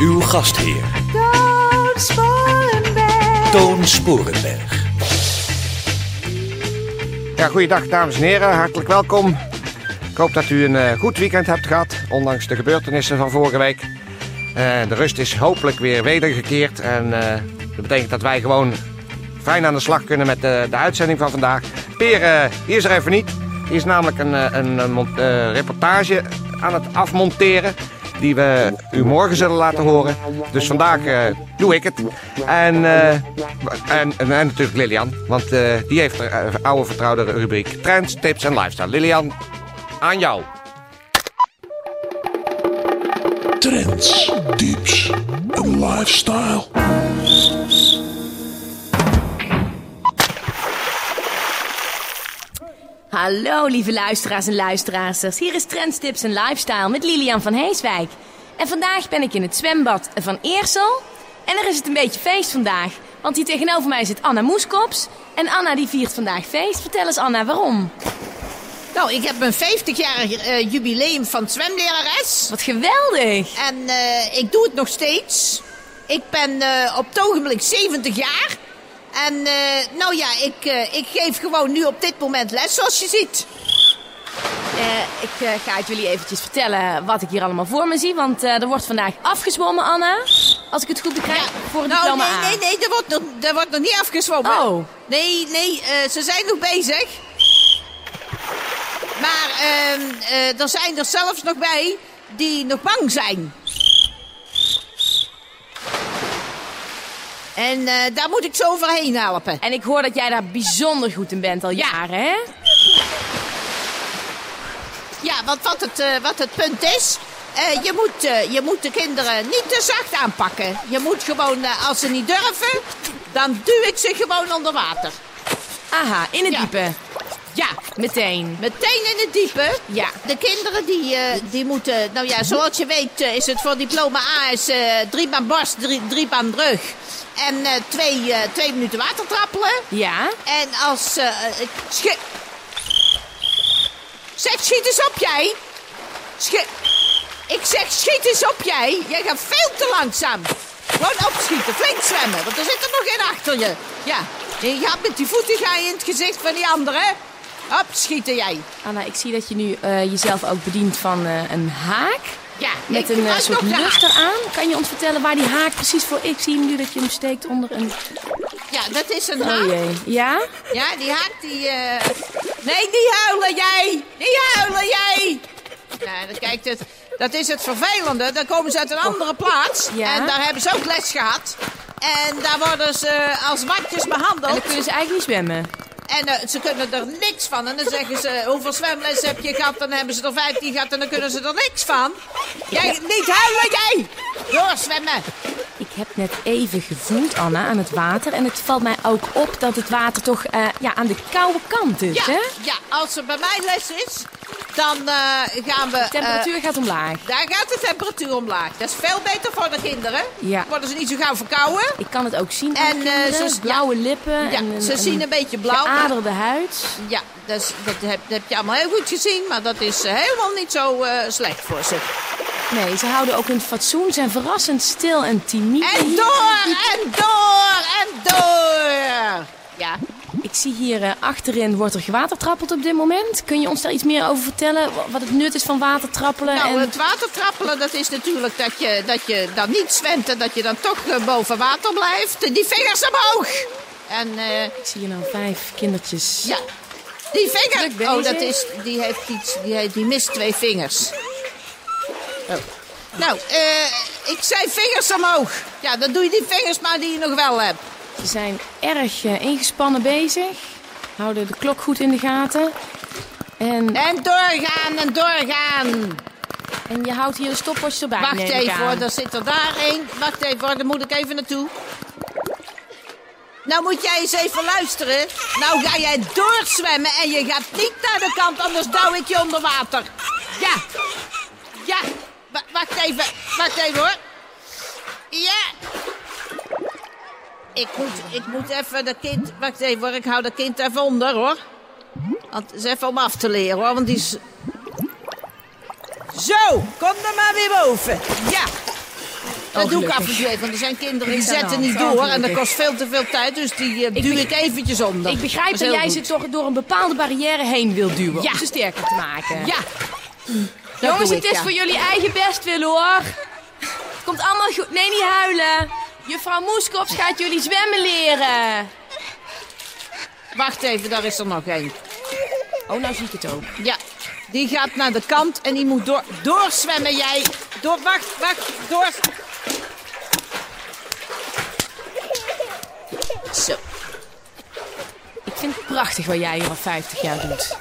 Uw gastheer, Toon Sporenberg. Toon Sporenberg. Ja, goeiedag dames en heren, hartelijk welkom. Ik hoop dat u een eh, goed weekend hebt gehad, ondanks de gebeurtenissen van vorige week. Eh, de rust is hopelijk weer wedergekeerd en eh, dat betekent dat wij gewoon fijn aan de slag kunnen met de, de uitzending van vandaag. Peer, eh, hier is er even niet. Die is namelijk een, eh, een, een eh, reportage aan het afmonteren die we u morgen zullen laten horen. Dus vandaag eh, doe ik het. En, eh, en, en, en natuurlijk Lilian, want eh, die heeft eh, oude vertrouwde rubriek Trends, Tips en Lifestyle. Lilian, aan jou. Trends, tips en lifestyle. Hallo lieve luisteraars en luisteraars. Hier is Trends, Tips en Lifestyle met Lilian van Heeswijk. En vandaag ben ik in het zwembad van Eersel. En er is het een beetje feest vandaag. Want hier tegenover mij zit Anna Moeskops. En Anna die viert vandaag feest. Vertel eens Anna waarom. Nou, ik heb mijn 50-jarig eh, jubileum van zwemlerares. Wat geweldig. En eh, ik doe het nog steeds. Ik ben eh, op het ogenblik 70 jaar. En eh, nou ja, ik, eh, ik geef gewoon nu op dit moment les, zoals je ziet. Eh, ik ga het jullie eventjes vertellen wat ik hier allemaal voor me zie. Want er wordt vandaag afgezwommen Anna. Als ik het goed begrijp. Voor het Nou, diploma nee, nee, nee, er wordt nog, er wordt nog niet afgezwommen. Oh. Nee, nee, ze zijn nog bezig. Maar ehm, eh, er zijn er zelfs nog bij die nog bang zijn. En eh, daar moet ik zo overheen helpen. En ik hoor dat jij daar bijzonder goed in bent al Ja. jaren hè? Ja, want wat het, eh, wat het punt is... eh, je, moet, je moet de kinderen niet te zacht aanpakken. Je moet gewoon, als ze niet durven... dan duw ik ze gewoon onder water. Aha, in het Ja. diepe. Ja, Meteen. Meteen in het diepe. Ja. De kinderen die, eh, die moeten... Nou ja, zoals je weet eh, is het voor diploma A is, eh, drie baan borst, drie, drie baan rug. En twee, twee minuten water trappelen. Ja? En als... schi- zeg, schiet eens op jij. Schi- ik zeg, schiet eens op jij. Jij gaat veel te langzaam. Gewoon opschieten, flink zwemmen, want er zit er nog één achter je. Ja, je gaat met die voeten ga je in het gezicht van die andere. Opschieten jij. Anna, ik zie dat je nu eh, jezelf ook bedient van eh, een haak. Ja, Met een eh, soort haak. eraan. Kan je ons vertellen waar die haak precies voor... Ik zie nu dat je hem steekt onder een... Ja, dat is een Oh haak. jee. Ja? Ja, die haak die... Nee, niet huilen jij! Niet huilen jij! Ja, dat, kijk, dat, dat is het vervelende. Dan komen ze uit een andere plaats. Ja. En daar hebben ze ook les gehad. En daar worden ze als watjes En behandeld. dan kunnen ze eigenlijk niet zwemmen. En eh, ze kunnen er niks van. En dan zeggen ze, hoeveel zwemles heb je gehad? Dan hebben ze er 15 gehad en dan kunnen ze er niks van. Jij, niet huilen jij! Doorzwemmen. Ik heb net even gevoeld, Anna, aan het water. En het valt mij ook op dat het water toch eh, ja, aan de koude kant is, Ja, hè? ja, als er bij mij les is, dan eh, gaan we... De temperatuur gaat omlaag. Daar gaat de temperatuur omlaag. Dat is veel beter voor de kinderen. Ja. Worden ze niet zo gauw verkouden. Ik kan het ook zien En, eh, kinderen. ze- Blauwe lippen. Ja, en een, ze zien een beetje blauw. geaderde huid. Ja, dat, is- dat, heb, dat heb je allemaal heel goed gezien. Maar dat is eh, helemaal niet zo eh, slecht voor ze. Nee, ze houden ook hun fatsoen, zijn verrassend stil en timide. En door, en door, en door. Ja, Ik zie hier eh, achterin wordt er gewatertrappeld op dit moment. Kun je ons daar iets meer over vertellen? wa- Wat het nut is van watertrappelen? nou, en... het watertrappelen, dat is natuurlijk dat je, dat je dan niet zwemt en dat je dan toch eh, boven water blijft. Die vingers omhoog. En eh, Ik zie hier nou vijf kindertjes. ja, die vinger. Oh, dat is, die heeft iets, die, heeft- die mist twee vingers. Oh. Nou, ik zei vingers omhoog. Ja, dan doe je die vingers maar die je nog wel hebt. Ze zijn erg eh, ingespannen bezig. Houden de klok goed in de gaten. En En doorgaan en doorgaan. En je houdt hier de stopwatch erbij. Wacht even aan. hoor, daar zit er daar één. Wacht even hoor, daar moet ik even naartoe. Nou moet jij eens even luisteren. Nou ga jij doorzwemmen en je gaat niet naar de kant, anders douw ik je onder water. Ja. Ja. Wa- wacht even. Wacht even hoor. Ja. Ik moet, ik moet even de kind... Wacht even hoor, ik hou dat kind even onder hoor. Want het is even om af te leren hoor, want die is... Zo, kom er maar weer boven. Ja. Dat doe ik af en toe even, want er zijn kinderen die zetten hand. niet Oh, door en dat kost veel te veel tijd, dus die eh, Ik duw ik eventjes onder. Ik begrijp dat jij goed. ze toch door een bepaalde barrière heen wil duwen. Ja. Om ze sterker te maken. Ja. Jongens, het is ja. voor jullie eigen best willen hoor. Het komt allemaal goed. Nee, niet huilen. Juffrouw Moeskops gaat jullie zwemmen leren. Wacht even, daar is er nog één. Oh, nou zie ik het ook. Ja, die gaat naar de kant en die moet door, doorzwemmen jij. Door, wacht, wacht, door. Zo. Ik vind het prachtig wat jij hier al 50 jaar doet.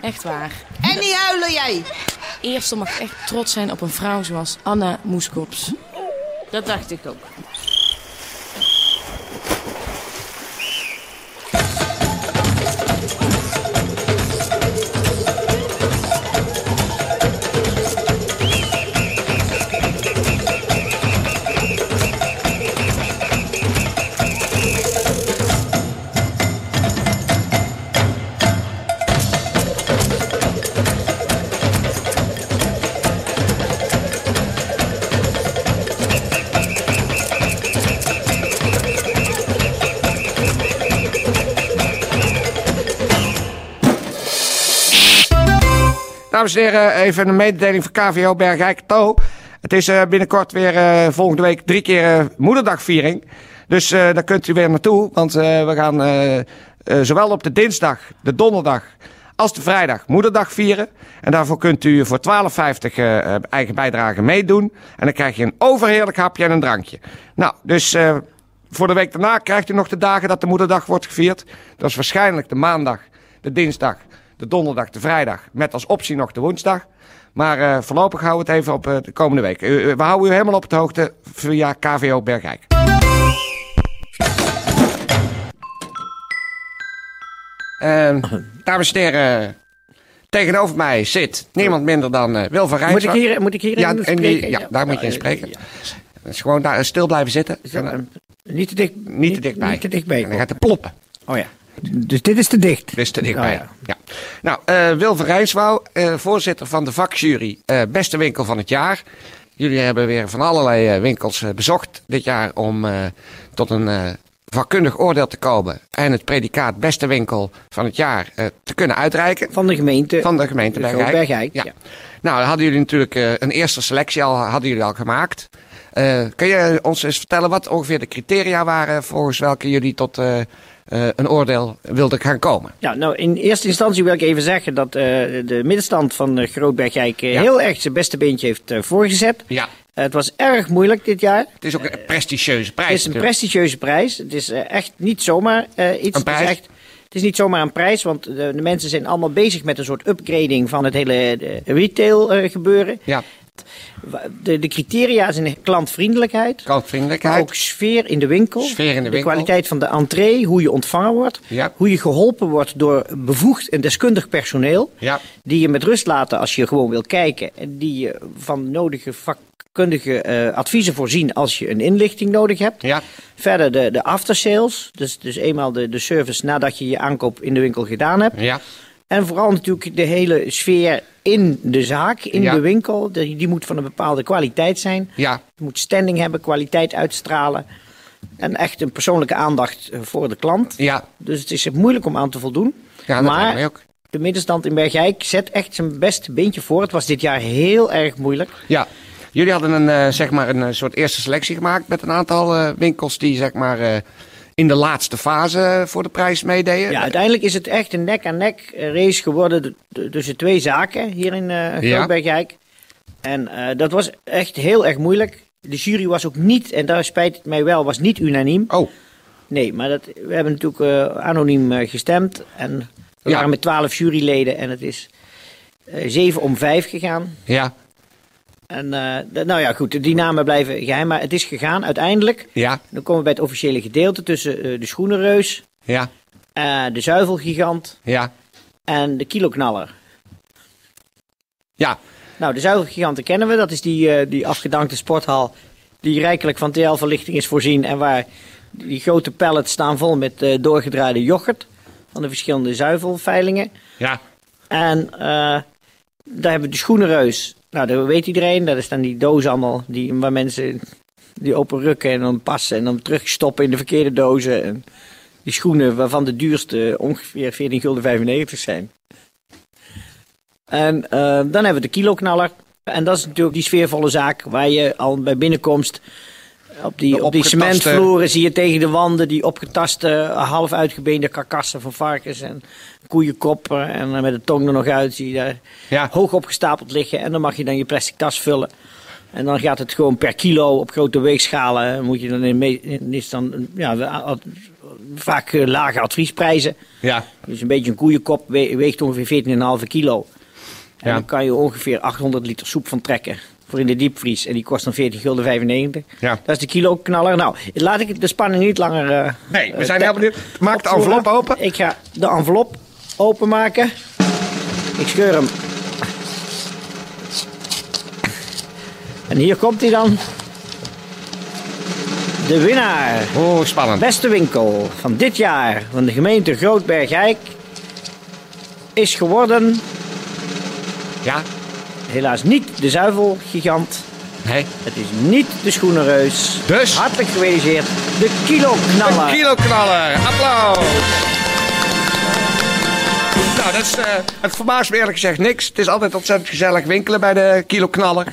Echt waar. En niet huilen jij. Eerst mag echt trots zijn op een vrouw zoals Anna Moeskops. Dat dacht ik ook. Dames en heren, even een mededeling van KVO Bergijk To. Het is eh, binnenkort weer eh, volgende week drie keer eh, moederdagviering. Dus daar kunt u weer naartoe. Want we gaan zowel op de dinsdag, de donderdag als de vrijdag moederdag vieren. En daarvoor kunt u voor 12,50 eh, eh, eigen bijdrage meedoen. En dan krijg je een overheerlijk hapje en een drankje. Nou, dus voor de week daarna krijgt u nog de dagen dat de moederdag wordt gevierd. Dat is waarschijnlijk de maandag, de dinsdag, de donderdag, de vrijdag. Met als optie nog de woensdag. Maar eh, voorlopig houden we het even op eh, de komende week. We houden u helemaal op het hoogte via KVO Bergijk. En, dames en heren, tegenover mij zit niemand minder dan eh, Wil van Moet ik hier, moet ik hier Ja, in spreken? ja, daar moet je in spreken. ja. Dus gewoon daar stil blijven zitten. Zo, En, Niet te dicht. niet te dichtbij. Niet te dichtbij. En dan gaat het ploppen. Oh ja. Dus dit is te dicht. Dus te dichtbij. Oh, ja. ja. Nou, eh Wil van Rijnswouw, eh, voorzitter van de vakjury eh, Beste Winkel van het Jaar. Jullie hebben weer van allerlei winkels bezocht dit jaar om tot een vakkundig oordeel te komen. En het predicaat Beste Winkel van het Jaar te kunnen uitreiken. Van de gemeente. Van de gemeente Bergijk. Bergijk, Ja. ja. Nou, dan hadden jullie natuurlijk een eerste selectie al, hadden jullie al gemaakt. Kun je ons eens vertellen wat ongeveer de criteria waren volgens welke jullie tot eh, een oordeel wilden gaan komen? Ja, nou, in eerste instantie wil ik even zeggen dat eh, de middenstand van uh, Grootbergijk eh, Ja. heel erg zijn beste beentje heeft voorgezet. Ja. Het was erg moeilijk dit jaar. Het is ook een prestigieuze prijs. Het is een natuurlijk. prestigieuze prijs. Het is echt niet zomaar iets. Een prijs? Het is, echt, het is niet zomaar een prijs, want de, de mensen zijn allemaal bezig met een soort upgrading van het hele retail gebeuren. Ja, De, de criteria zijn klantvriendelijkheid. Klantvriendelijkheid. ook sfeer in de winkel. Sfeer in de winkel. kwaliteit van de entree, hoe je ontvangen wordt. Ja. Hoe je geholpen wordt door bevoegd en deskundig personeel. Ja. Die je met rust laten als je gewoon wil kijken. En die je van nodige vakkundige eh, adviezen voorzien als je een inlichting nodig hebt. Ja. Verder de, de aftersales. Dus, dus eenmaal de, de service nadat je je aankoop in de winkel gedaan hebt. Ja. En vooral natuurlijk de hele sfeer in de zaak, in Ja. de winkel. Die, die moet van een bepaalde kwaliteit zijn. Ja. Je moet standing hebben, kwaliteit uitstralen. En echt een persoonlijke aandacht eh, voor de klant. Ja. Dus het is moeilijk om aan te voldoen. Ja, dat maar mij ook. de middenstand in Bergijk zet echt zijn beste beentje voor. Het was dit jaar heel erg moeilijk. Ja. Jullie hadden een, eh, zeg maar een eh, soort eerste selectie gemaakt met een aantal winkels die zeg maar in de laatste fase voor de prijs meededen. Ja, uiteindelijk is het echt een nek-aan-nek race geworden tussen twee zaken hier in eh Ja. Grootbergijk. En eh, dat was echt heel erg moeilijk. De jury was ook niet, en daar spijt het mij wel, was niet unaniem. Oh, Nee, maar dat, we hebben natuurlijk eh, anoniem eh, gestemd. En we Ja. waren met twaalf juryleden en het is eh 7 om 5 gegaan. ja. En, eh, nou ja, goed, die namen blijven geheim, maar het is gegaan uiteindelijk. Ja, Dan komen we bij het officiële gedeelte tussen eh, de schoenenreus, ja, eh, de zuivelgigant ja, en de kiloknaller. ja. Nou, de zuivelgiganten kennen we. Dat is die, die afgedankte sporthal die rijkelijk van TL-verlichting is voorzien. En waar die grote pallets staan vol met doorgedraaide yoghurt van de verschillende zuivelveilingen. ja. En eh, daar hebben we de schoenenreus. Nou, dat weet iedereen. Dat staan die dozen allemaal die, waar mensen die open rukken en dan passen en dan terugstoppen in de verkeerde dozen. En die schoenen waarvan de duurste ongeveer 14 gulden 95 zijn. En eh, dan hebben we de kiloknaller. En dat is natuurlijk die sfeervolle zaak waar je al bij binnenkomst op die, op die cementvloeren zie je tegen de wanden die opgetaste, half uitgebeende karkassen van varkens en koeienkoppen. En eh, met de tong er nog uit zie je daar Ja. hoog opgestapeld liggen. En dan mag je dan je plastic tas vullen. En dan gaat het gewoon per kilo op grote weegschalen. En Moet je dan in, in is dan ja, vaak eh, lage adviesprijzen. Ja, Dus een beetje een koeienkop we- weegt ongeveer 14,5 kilo. En Ja. dan kan je ongeveer 800 liter soep van trekken. Voor in de diepvries. En die kost dan 14 gulden 95. Ja. Dat is de kilo knaller. Nou, laat ik de spanning niet langer. eh, Nee, we eh, zijn heel benieuwd. Maak de envelop open. Ik ga de envelop openmaken. Ik scheur hem. En hier komt hij dan. De winnaar. Oh, spannend. Beste winkel van dit jaar van de gemeente Grootbergijk is geworden Ja, helaas niet de zuivelgigant. nee. Het is niet de schoenenreus. Dus? Hartelijk gefeliciteerd. De kiloknaller. Een kiloknaller. Applaus. Nou, dat is, eh, het verbaast me eerlijk gezegd niks. Het is altijd ontzettend gezellig winkelen bij de kiloknaller.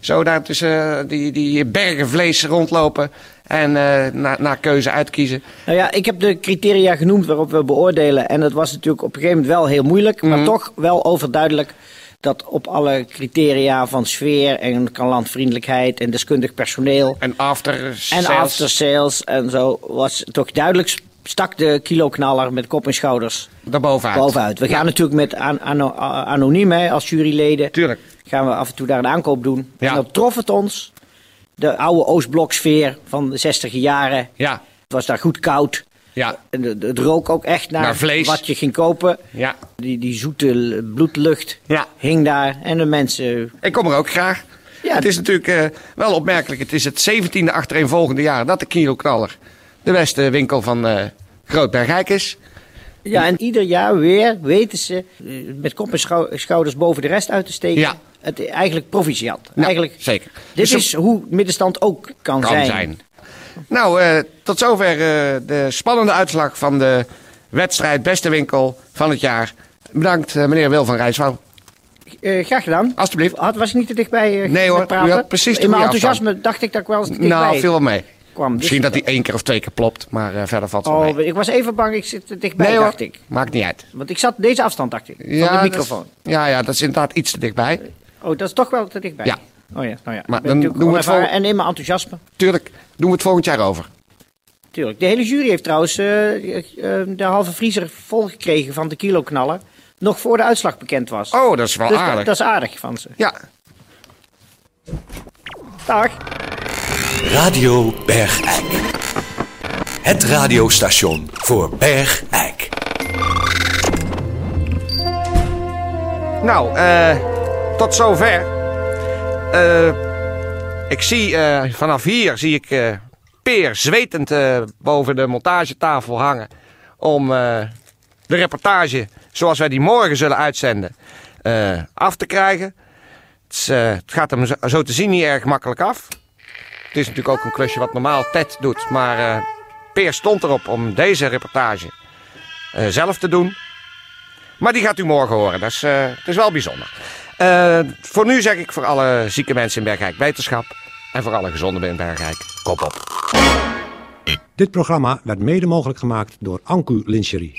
Zo daar tussen eh, die, die bergen vlees rondlopen en eh na, naar keuze uitkiezen. Nou ja, ik heb de criteria genoemd waarop we beoordelen. En dat was natuurlijk op een gegeven moment wel heel moeilijk. Mhm. Maar toch wel overduidelijk dat op alle criteria van sfeer en landvriendelijkheid en deskundig personeel En after en sales. after sales en zo was toch duidelijk stak de kiloknaller met kop en schouders Daarbovenuit. bovenuit. We gaan natuurlijk met an- anoniem hè, als juryleden. Tuurlijk. Gaan we af en toe daar een aankoop doen. Ja. En dan trof het ons. De oude Oostbloksfeer van de 60 jaren. Ja, Het was daar goed koud. Ja, En het- het rook ook echt naar, Naar vlees. wat je ging kopen. ja. Die, die zoete bloedlucht Ja. hing daar. En de mensen... Ik kom er ook graag. Ja. Het is natuurlijk eh, wel opmerkelijk. Het is het 17e achtereenvolgende jaar dat de kiloknaller de beste winkel van eh Grootbergijk is. Ja, en ieder jaar weer weten ze eh, met kop en schou- schouders boven de rest uit te steken. Ja. Het eigenlijk proficiat. Eigenlijk, zeker. Dit Dus is hoe middenstand ook kan, kan zijn. zijn. Nou, eh, tot zover eh, de spannende uitslag van de wedstrijd Beste Winkel van het jaar. Bedankt, eh, meneer Wil van Rijswouw. Graag gedaan. Alsjeblieft. Had, was ik niet te dichtbij Nee hoor, praten? u had precies de In mijn enthousiasme dacht ik dat ik wel eens te dichtbij Nou, viel wel mee. kwam. Dus- Misschien dat hij één keer of twee keer plopt, maar verder valt het Oh, mee. ik was even bang, ik zit te dichtbij, Nee dacht ik. maakt niet uit. Want ik zat deze afstand, dacht ik, van de is- microfoon. ja, ja, dat is inderdaad iets te dichtbij. Oh, dat is toch wel te dichtbij? Ja. Oh ja, nou ja. Maar dan natuurlijk doen we het onervaren vol- En in mijn enthousiasme, Tuurlijk, doen we het volgend jaar over. tuurlijk. De hele jury heeft trouwens eh, eh, de halve vriezer volgekregen van de kiloknaller. Nog voor de uitslag bekend was. Oh, dat is wel Dus aardig. Dat, dat is aardig van ze. Ja, Dag. Radio Bergijk. Het radiostation voor Bergijk. nou, eh, tot zover. Eh, ik zie eh, vanaf hier zie ik eh, Peer zwetend boven de montagetafel hangen om de reportage zoals wij die morgen zullen uitzenden af te krijgen. Het, het gaat hem zo, te zien niet erg makkelijk af. Het is natuurlijk ook een klusje wat normaal Ted doet, maar Peer stond erop om deze reportage zelf te doen. Maar die gaat u morgen horen. Dat is, het is wel bijzonder. Eh, voor nu zeg ik voor alle zieke mensen in Bergrijk wetenschap. En voor alle gezonden in Bergrijk, kop op. Dit programma werd mede mogelijk gemaakt door Anku Lincherie.